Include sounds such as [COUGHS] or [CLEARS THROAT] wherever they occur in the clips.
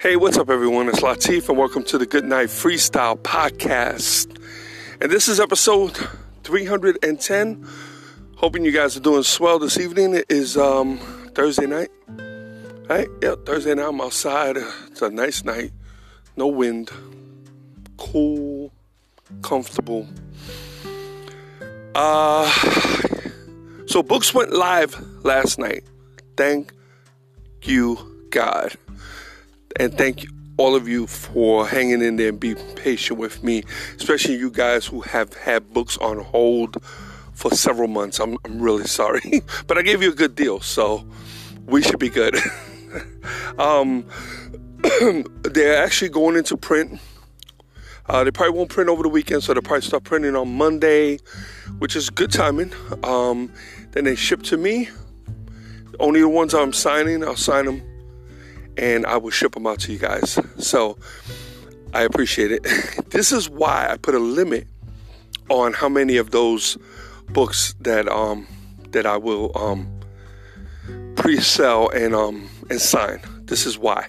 Hey, what's up, everyone? It's Latif, and welcome to the Good Night Freestyle Podcast. And this is episode 310. Hoping you guys are doing swell this evening. It is um, Thursday night. Right? Yep, Thursday night. I'm outside. It's a nice night. No wind. Cool. Comfortable. Uh, so, books went live last night. Thank you, God. And thank all of you for hanging in there and being patient with me, especially you guys who have had books on hold for several months. I'm, I'm really sorry, [LAUGHS] but I gave you a good deal, so we should be good. [LAUGHS] um, [CLEARS THROAT] they're actually going into print. Uh, they probably won't print over the weekend, so they'll probably start printing on Monday, which is good timing. Um, then they ship to me. Only the ones I'm signing, I'll sign them and I will ship them out to you guys. So I appreciate it. [LAUGHS] this is why I put a limit on how many of those books that um that I will um pre-sell and um and sign. This is why.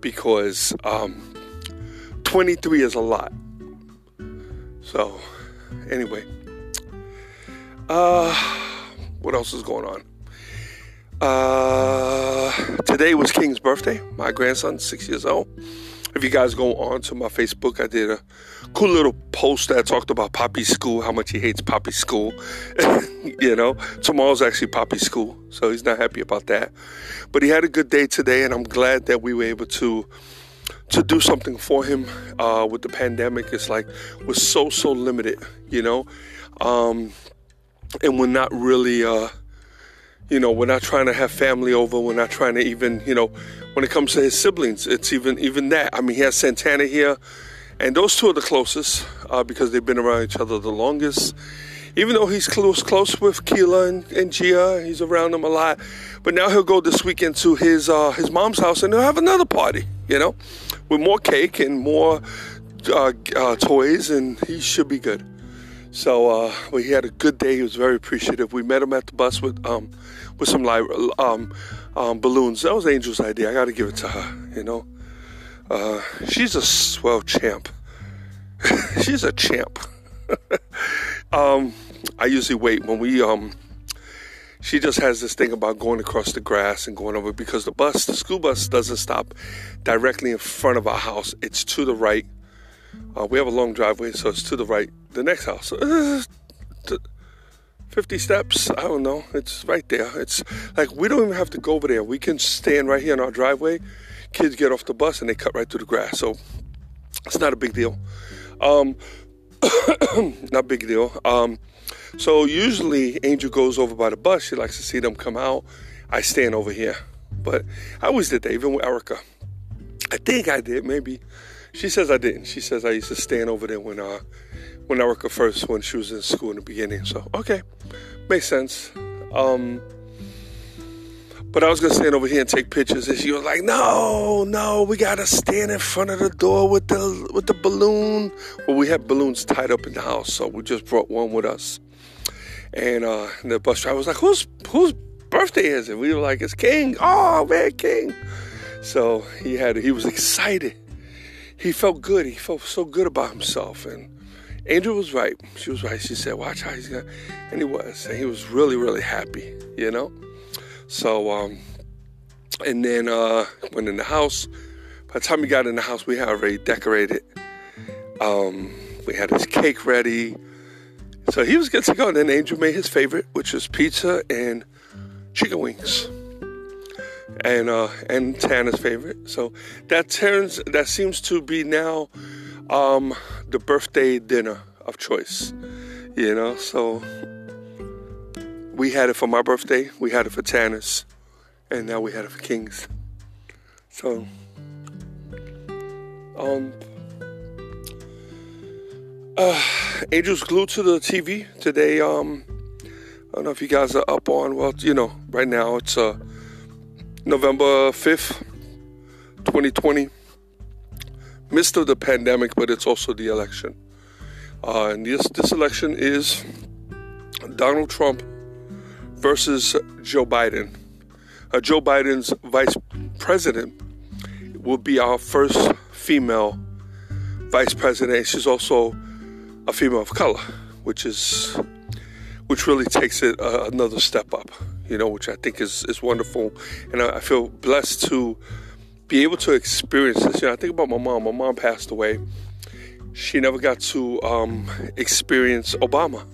Because um 23 is a lot. So anyway. Uh what else is going on? Uh, today was King's birthday. My grandson, six years old. If you guys go on to my Facebook, I did a cool little post that talked about Poppy School, how much he hates Poppy School. [LAUGHS] you know, tomorrow's actually Poppy School, so he's not happy about that. But he had a good day today, and I'm glad that we were able to to do something for him uh, with the pandemic. It's like we're so so limited, you know, um, and we're not really. Uh, you know, we're not trying to have family over. We're not trying to even, you know, when it comes to his siblings, it's even even that. I mean, he has Santana here, and those two are the closest uh, because they've been around each other the longest. Even though he's close close with Keela and, and Gia, he's around them a lot. But now he'll go this weekend to his uh, his mom's house and they'll have another party, you know, with more cake and more uh, uh toys, and he should be good. So uh, well, he had a good day. He was very appreciative. We met him at the bus with um, with some light, um, um, balloons. That was Angel's idea. I got to give it to her. You know, uh, she's a swell champ. [LAUGHS] she's a champ. [LAUGHS] um, I usually wait when we. Um, she just has this thing about going across the grass and going over because the bus, the school bus, doesn't stop directly in front of our house. It's to the right uh, we have a long driveway, so it's to the right. The next house, [LAUGHS] uh, 50 steps. I don't know. It's right there. It's like we don't even have to go over there. We can stand right here in our driveway. Kids get off the bus and they cut right through the grass. So it's not a big deal. Um, [COUGHS] not big deal. Um, so usually Angel goes over by the bus. She likes to see them come out. I stand over here. But I always did that, even with Erica. I think I did, maybe. She says I didn't. She says I used to stand over there when uh when I Erica first when she was in school in the beginning. So okay, makes sense. Um, but I was gonna stand over here and take pictures, and she was like, "No, no, we gotta stand in front of the door with the with the balloon." Well, we had balloons tied up in the house, so we just brought one with us. And, uh, the bus driver was like, "Whose whose birthday is it?" We were like, "It's King." Oh man, King! So he had he was excited he felt good. He felt so good about himself. And Angel was right. She was right. She said, "Watch how he's gonna," and he was. And he was really, really happy. You know. So, um, and then uh, went in the house. By the time we got in the house, we had already decorated. Um, we had his cake ready. So he was good to go. And then Angel made his favorite, which was pizza and chicken wings and uh, and Tana's favorite. So that turns that seems to be now um, the birthday dinner of choice. You know, so we had it for my birthday, we had it for Tana's, and now we had it for Kings. So, um, uh, Angels glued to the TV today. Um, I don't know if you guys are up on. Well, you know, right now it's uh, November fifth, twenty twenty. Midst of the pandemic, but it's also the election. Uh, and this this election is Donald Trump versus Joe Biden. Uh, Joe Biden's vice president will be our first female vice president. She's also a female of color, which is which really takes it uh, another step up. You know, which I think is is wonderful, and I, I feel blessed to be able to experience this. You know, I think about my mom. My mom passed away. She never got to um, experience Obama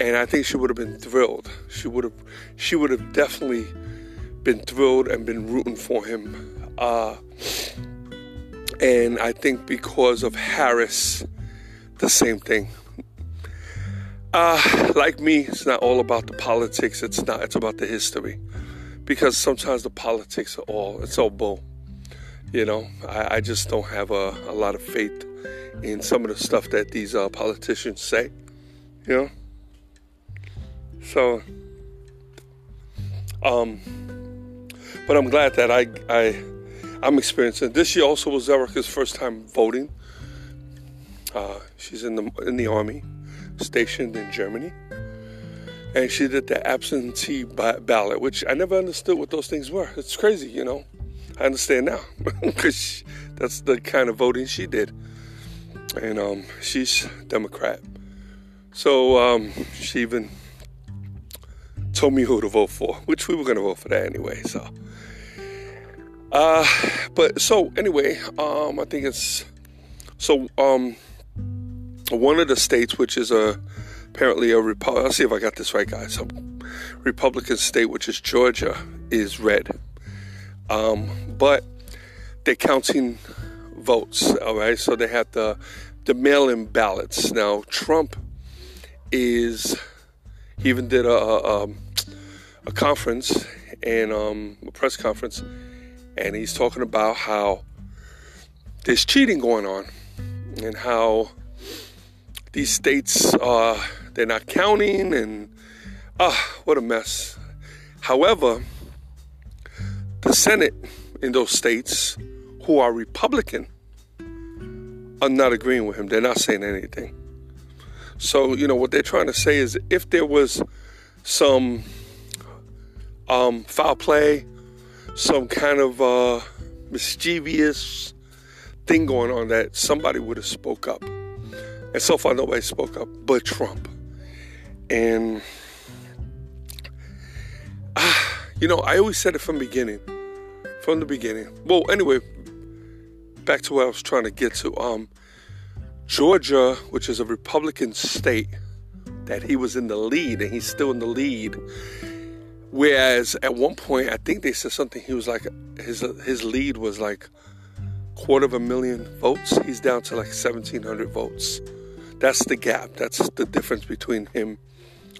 and I think she would have been thrilled. She would have, she would have definitely been thrilled and been rooting for him. Uh, and I think because of Harris, the same thing. Uh, like me, it's not all about the politics. It's not. It's about the history, because sometimes the politics are all. It's all bull. You know, I, I just don't have a, a, lot of faith in some of the stuff that these uh, politicians say. You know. So, um, but I'm glad that I, I, I'm experiencing. This year also was Erica's first time voting. Uh, she's in the in the army, stationed in Germany, and she did the absentee ballot, which I never understood what those things were. It's crazy, you know. I understand now [LAUGHS] because that's the kind of voting she did, and um, she's Democrat. So um, she even told me who to vote for, which we were going to vote for that anyway. So, uh, but so anyway, um, I think it's so um, one of the states which is a apparently a Republican. I'll see if I got this right, guys. A Republican state, which is Georgia, is red. Um, but they're counting votes. All right, so they have the the mail-in ballots. Now Trump is he even did a, a, um, a conference and um, a press conference, and he's talking about how there's cheating going on and how these states uh, they're not counting and ah what a mess. However, the Senate in those states who are Republican are not agreeing with him. They're not saying anything. So, you know, what they're trying to say is if there was some um, foul play, some kind of uh, mischievous thing going on, that somebody would have spoke up. And so far, nobody spoke up but Trump. And, ah, you know, I always said it from the beginning. From the beginning. Well, anyway, back to what I was trying to get to. Um, Georgia, which is a Republican state, that he was in the lead and he's still in the lead. Whereas at one point, I think they said something. He was like his his lead was like quarter of a million votes. He's down to like seventeen hundred votes. That's the gap. That's the difference between him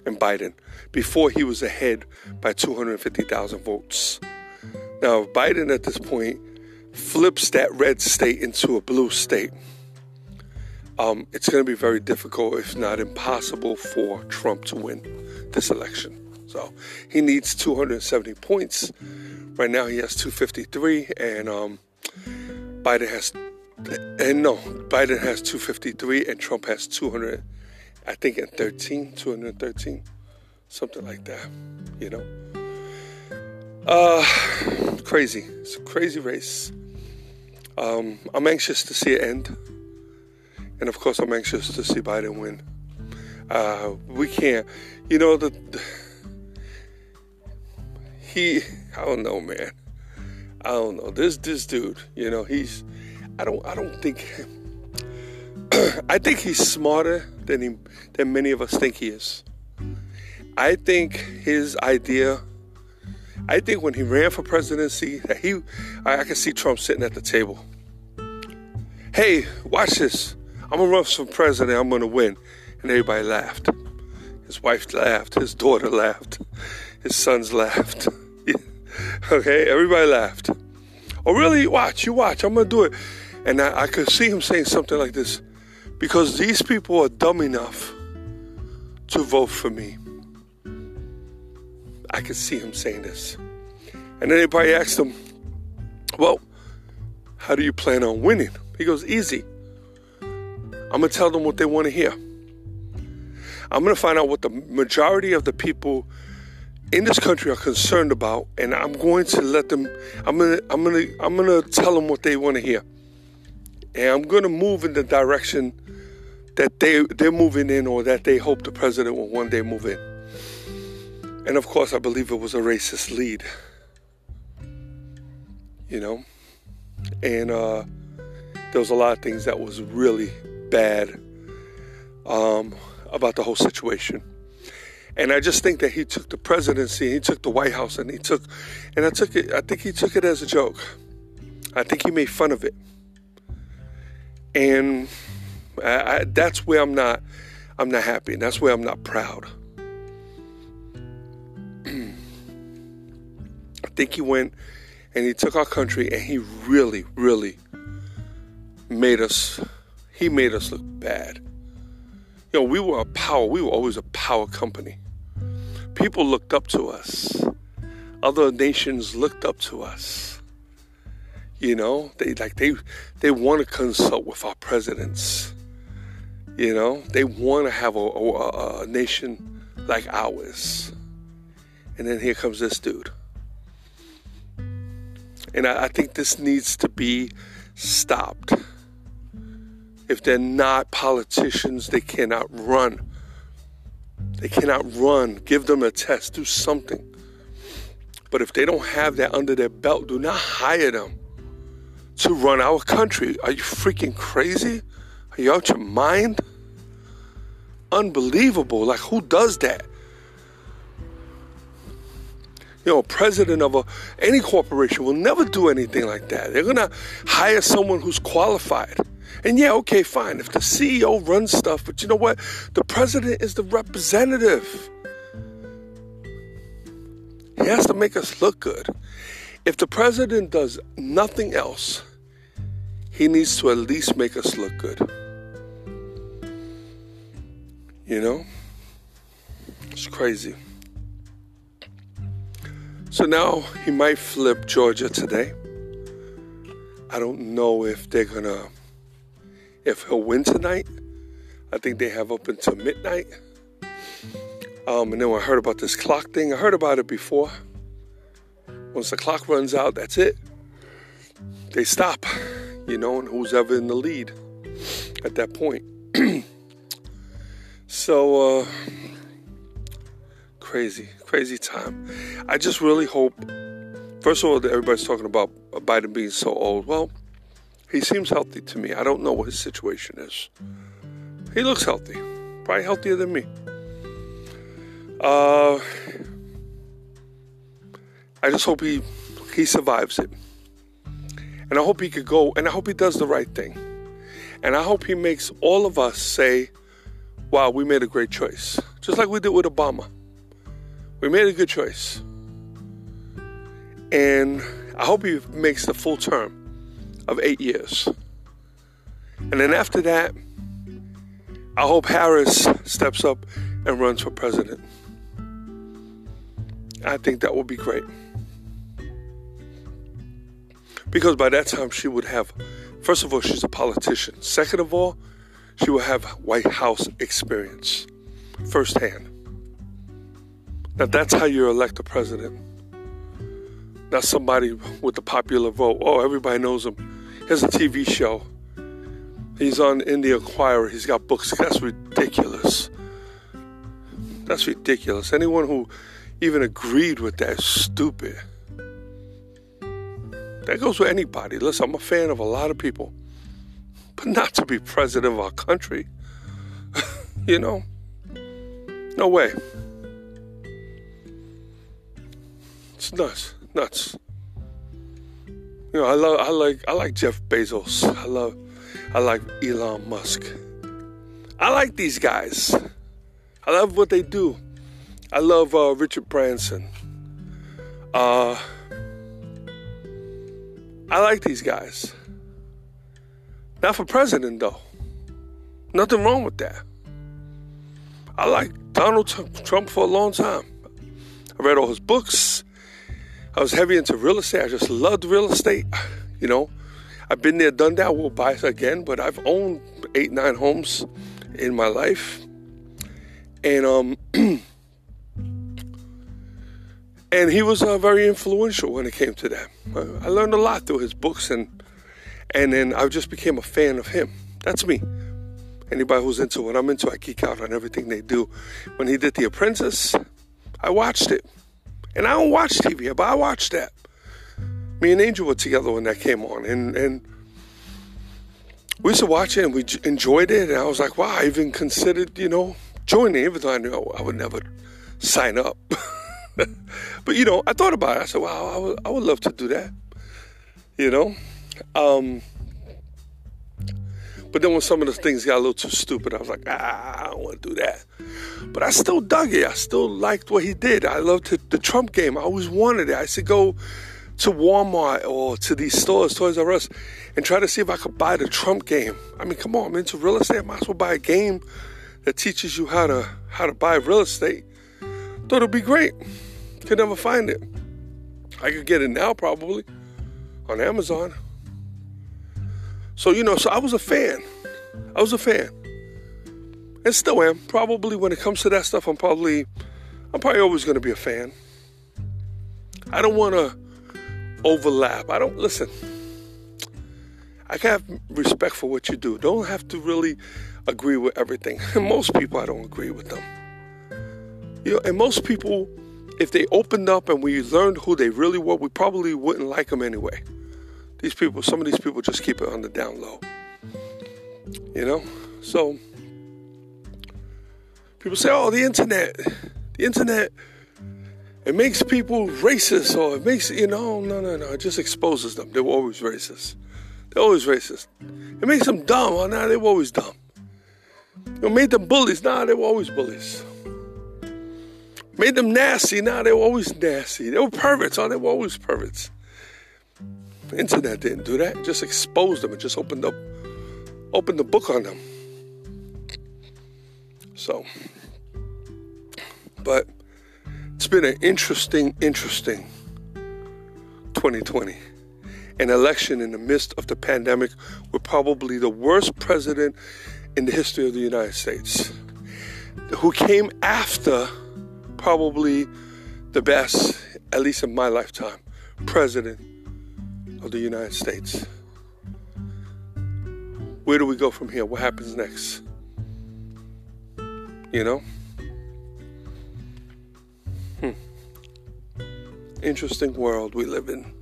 and Biden. Before he was ahead by two hundred fifty thousand votes. Now Biden at this point flips that red state into a blue state um, it's going to be very difficult, if not impossible, for Trump to win this election. So he needs 270 points. Right now he has 253, and um, Biden has, and no, Biden has 253, and Trump has 200, I think, and 13, 213, something like that. You know, uh, crazy. It's a crazy race. Um, I'm anxious to see it end. And of course, I'm anxious to see Biden win. Uh, we can't, you know, the, the, he, I don't know, man. I don't know. This this dude, you know, he's, I don't, I don't think, [CLEARS THROAT] I think he's smarter than he, than many of us think he is. I think his idea. I think when he ran for presidency, that he, I, I can see Trump sitting at the table. Hey, watch this. I'm gonna run for president. I'm gonna win, and everybody laughed. His wife laughed. His daughter laughed. His sons laughed. [LAUGHS] okay, everybody laughed. Oh, really? Watch, you watch. I'm to do it. And I, I could see him saying something like this because these people are dumb enough to vote for me. I could see him saying this. And then everybody asked him, Well, how do you plan on winning? He goes, Easy. I'm going to tell them what they want to hear. I'm going to find out what the majority of the people in this country are concerned about, and I'm going to let them. I'm gonna. I'm gonna. I'm gonna tell them what they want to hear, and I'm gonna move in the direction that they they're moving in, or that they hope the president will one day move in. And of course, I believe it was a racist lead. You know, and uh, there was a lot of things that was really bad um, about the whole situation. And I just think that he took the presidency, he took the White House, and he took, and I took it. I think he took it as a joke. I think he made fun of it, and I, I, that's where I'm not. I'm not happy, and that's where I'm not proud. [CLEARS THROAT] I think he went and he took our country and he really, really made us. He made us look bad you know, we were a power. We were always a power company. People looked up to us. Other nations looked up to us. You know, they like they they want to consult with our presidents. You know, they want to have a, a, a nation like ours. And then here comes this dude. And I, I think this needs to be stopped. If they're not politicians, they cannot run. They cannot run. Give them a test, do something. But if they don't have that under their belt, do not hire them to run our country. Are you freaking crazy? Are you out your mind? Unbelievable. Like, who does that? You know, president of a, any corporation will never do anything like that. They're going to hire someone who's qualified. And yeah, okay, fine. If the CEO runs stuff, but you know what? The president is the representative. He has to make us look good. If the president does nothing else, he needs to at least make us look good. You know? It's crazy. So now he might flip Georgia today. I don't know if they're to if he'll win tonight. I think they have up until midnight. Um, and then I heard about this clock thing, I heard about it before. Once the clock runs out, that's it. They stop, you know, and who's ever in the lead at that point. So, uh, crazy, crazy time. I just really hope, first of all, that everybody's talking about Biden being so old. Well, he seems healthy to me. I don't know what his situation is. He looks healthy, probably healthier than me. Uh, I just hope he he survives it, and I hope he could go, and I hope he does the right thing, and I hope he makes all of us say, "Wow, we made a great choice," just like we did with Obama. We made a good choice, and I hope he makes the full term of eight years. And then after that, I hope Harris steps up and runs for president. I think that would be great. Because by that time, she would have, first of all, she's a politician. Second of all, she will have White House experience firsthand. Now, that's how you elect a president. Not somebody with the popular vote. Oh, everybody knows him He has a TV show. He's on in the Inquirer. He's got books. That's ridiculous. That's ridiculous. Anyone who even agreed with that is stupid. That goes with anybody. Listen, I'm a fan of a lot of people, but not to be president of our country. [LAUGHS] you know? No way. It's nuts. Nuts. You know, I love, I like, I like Jeff Bezos. I love, I like Elon Musk. I like these guys. I love what they do. I love uh, Richard Branson. Uh, I like these guys. Not for president, though. Nothing wrong with that. I like Donald Trump for a long time. I read all his books. I was heavy into real estate. I just loved real estate. You know, I've been there, done that. I will buy it again, but I've owned eight, nine homes in my life. And um [CLEARS THROAT] and he was uh, very influential when it came to that. I learned a lot through his books and and then I just became a fan of him. That's me. Anybody who's into what I'm into, I geek out on everything they do. When he did The Apprentice, I watched it. And I don't watch TV, but I watched that. Me and Angel were together when that came on. And, and we used to watch it and we enjoyed it. And I was like, wow, I even considered, you know, joining, even though I knew I would never sign up. [LAUGHS] but, you know, I thought about it. I said, wow, I would, I would love to do that. You know? Um, but then when some of the things got a little too stupid, I was like, ah, I don't want to do that. But I still dug it. I still liked what he did. I loved the, Trump game. I always wanted it. I said go to Walmart or to these stores, Toys R Us, and try to see if I could buy the Trump game. I mean, come on, I'm into real estate. I might as well buy a game that teaches you how to how to buy real estate. Thought it'd be great. Could never find it. I could get it now probably on Amazon. So, you know, so I was a fan. I was a fan. And still am. Probably when it comes to that stuff, I'm probably I'm probably always gonna be a fan. I don't wanna overlap. I don't listen. I can have respect for what you do. Don't have to really agree with everything. [LAUGHS] most people I don't agree with them. You know, and most people, if they opened up and we learned who they really were, we probably wouldn't like them anyway. These people, some of these people just keep it on the down low. You know? So people say, oh, the internet, the internet, it makes people racist or it makes, you know, no, no, no, it just exposes them. They were always racist. They're always racist. It makes them dumb. Oh, nah, they were always dumb. It made them bullies. Nah, they were always bullies. Made them nasty. Nah, they were always nasty. They were perverts. Oh, they were always perverts. Internet didn't do that. Just exposed them. It just opened up, opened the book on them. So, but it's been an interesting, interesting 2020. An election in the midst of the pandemic with probably the worst president in the history of the United States, who came after probably the best, at least in my lifetime, president of the United States. Where do we go from here? What happens next? You know? Hmm. Interesting world we live in.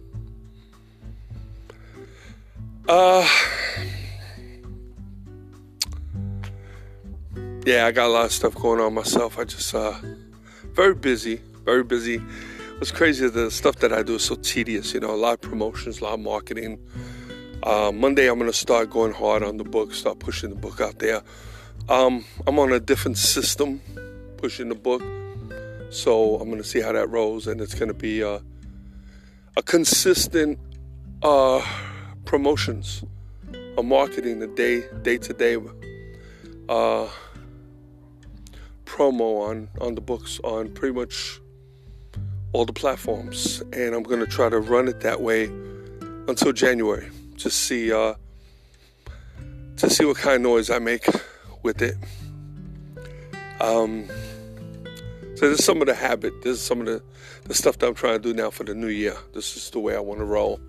Uh, yeah, I got a lot of stuff going on myself. I just, uh, very busy, very busy what's crazy the stuff that I do is so tedious. You know, a lot of promotions, a lot of marketing. Uh, Monday, I'm going to start going hard on the book, start pushing the book out there. Um, I'm on a different system, pushing the book. So I'm going to see how that rolls, and it's going to be uh, a consistent uh, promotions, a marketing, the day day to day promo on on the books on pretty much all the platforms, and I'm going to try to run it that way until January to see uh, to see what kind of noise I make with it. Um, so this is some of the habit. This is some of the, the stuff that I'm trying to do now for the new year. This is the way I want to roll.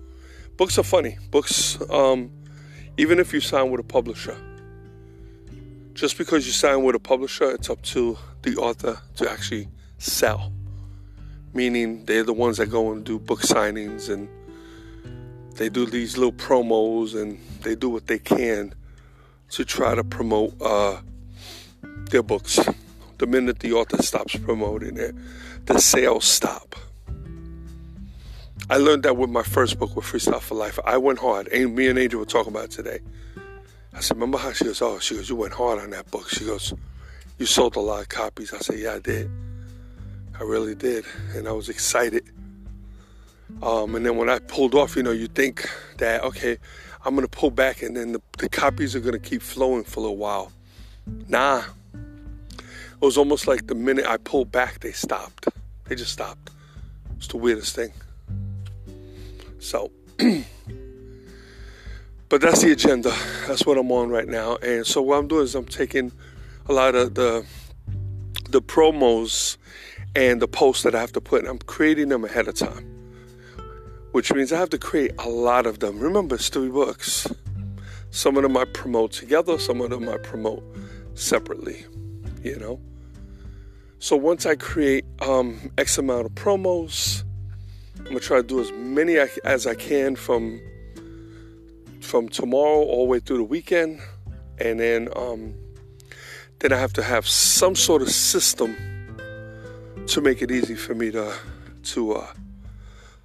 Books are funny. Books, um, even if you sign with a publisher, just because you sign with a publisher, it's up to the author to actually sell meaning they're the ones that go and do book signings and they do these little promos and they do what they can to try to promote uh, their books. The minute the author stops promoting it, the sales stop. I learned that with my first book, with Freestyle for Life. I went hard. And me and Angel were talking about it today. I said, remember how she goes, oh, she goes, you went hard on that book. She goes, You sold a lot of copies. I said, Yeah, I did. I really did. And I was excited. Um, and then when I pulled off, you know, you think that, okay, I'm to pull back and then the, the copies are to keep flowing for a little while. Nah. It was almost like the minute I pulled back, they stopped. They just stopped. It's the weirdest thing. So, [CLEARS THROAT] but that's the agenda. That's what I'm on right now. And so what I'm doing is I'm taking a lot of the the promos and the posts that I have to put, I'm creating them ahead of time. Which means I have to create a lot of them. Remember, it's three books. Some of them I promote together, some of them I promote separately, you know. So once I create um, X amount of promos, I'm gonna try to do as many as I can from from tomorrow all the way through the weekend, and then um, then I have to have some sort of system to make it easy for me to to uh,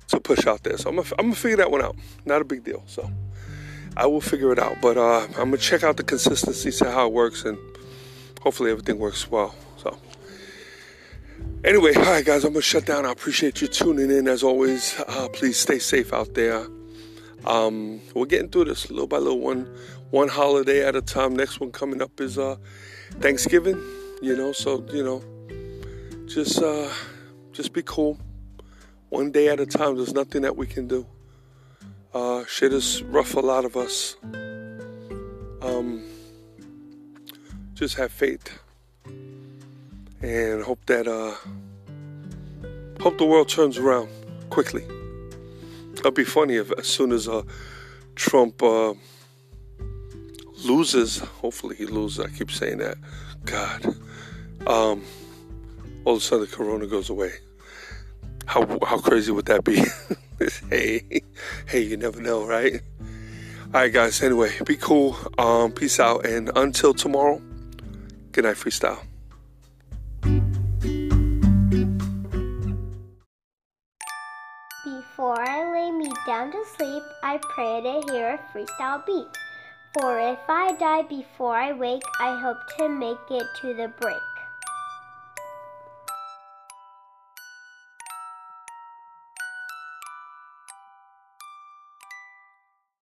to push out there. So I'm gonna, I'm gonna figure that one out. Not a big deal. So I will figure it out. But uh, I'm gonna check out the consistency, see how it works, and hopefully everything works well. So anyway, all right, guys, I'm gonna shut down. I appreciate you tuning in as always. Uh, please stay safe out there. Um, we're getting through this little by little, one one holiday at a time. Next one coming up is uh, Thanksgiving. You know, so you know, just uh, just be cool one day at a time. There's nothing that we can do. Uh, shit is rough for a lot of us. Um, just have faith and hope that uh, hope the world turns around quickly. It'd be funny if as soon as uh, Trump uh, loses, hopefully he loses. I keep saying that. God, um, all of a sudden the corona goes away. How how crazy would that be? [LAUGHS] hey, hey, you never know, right? All right, guys. Anyway, be cool. Um, peace out, and until tomorrow. Good night, freestyle. Before I lay me down to sleep, I pray to hear a freestyle beat. For if I die before I wake, I hope to make it to the break.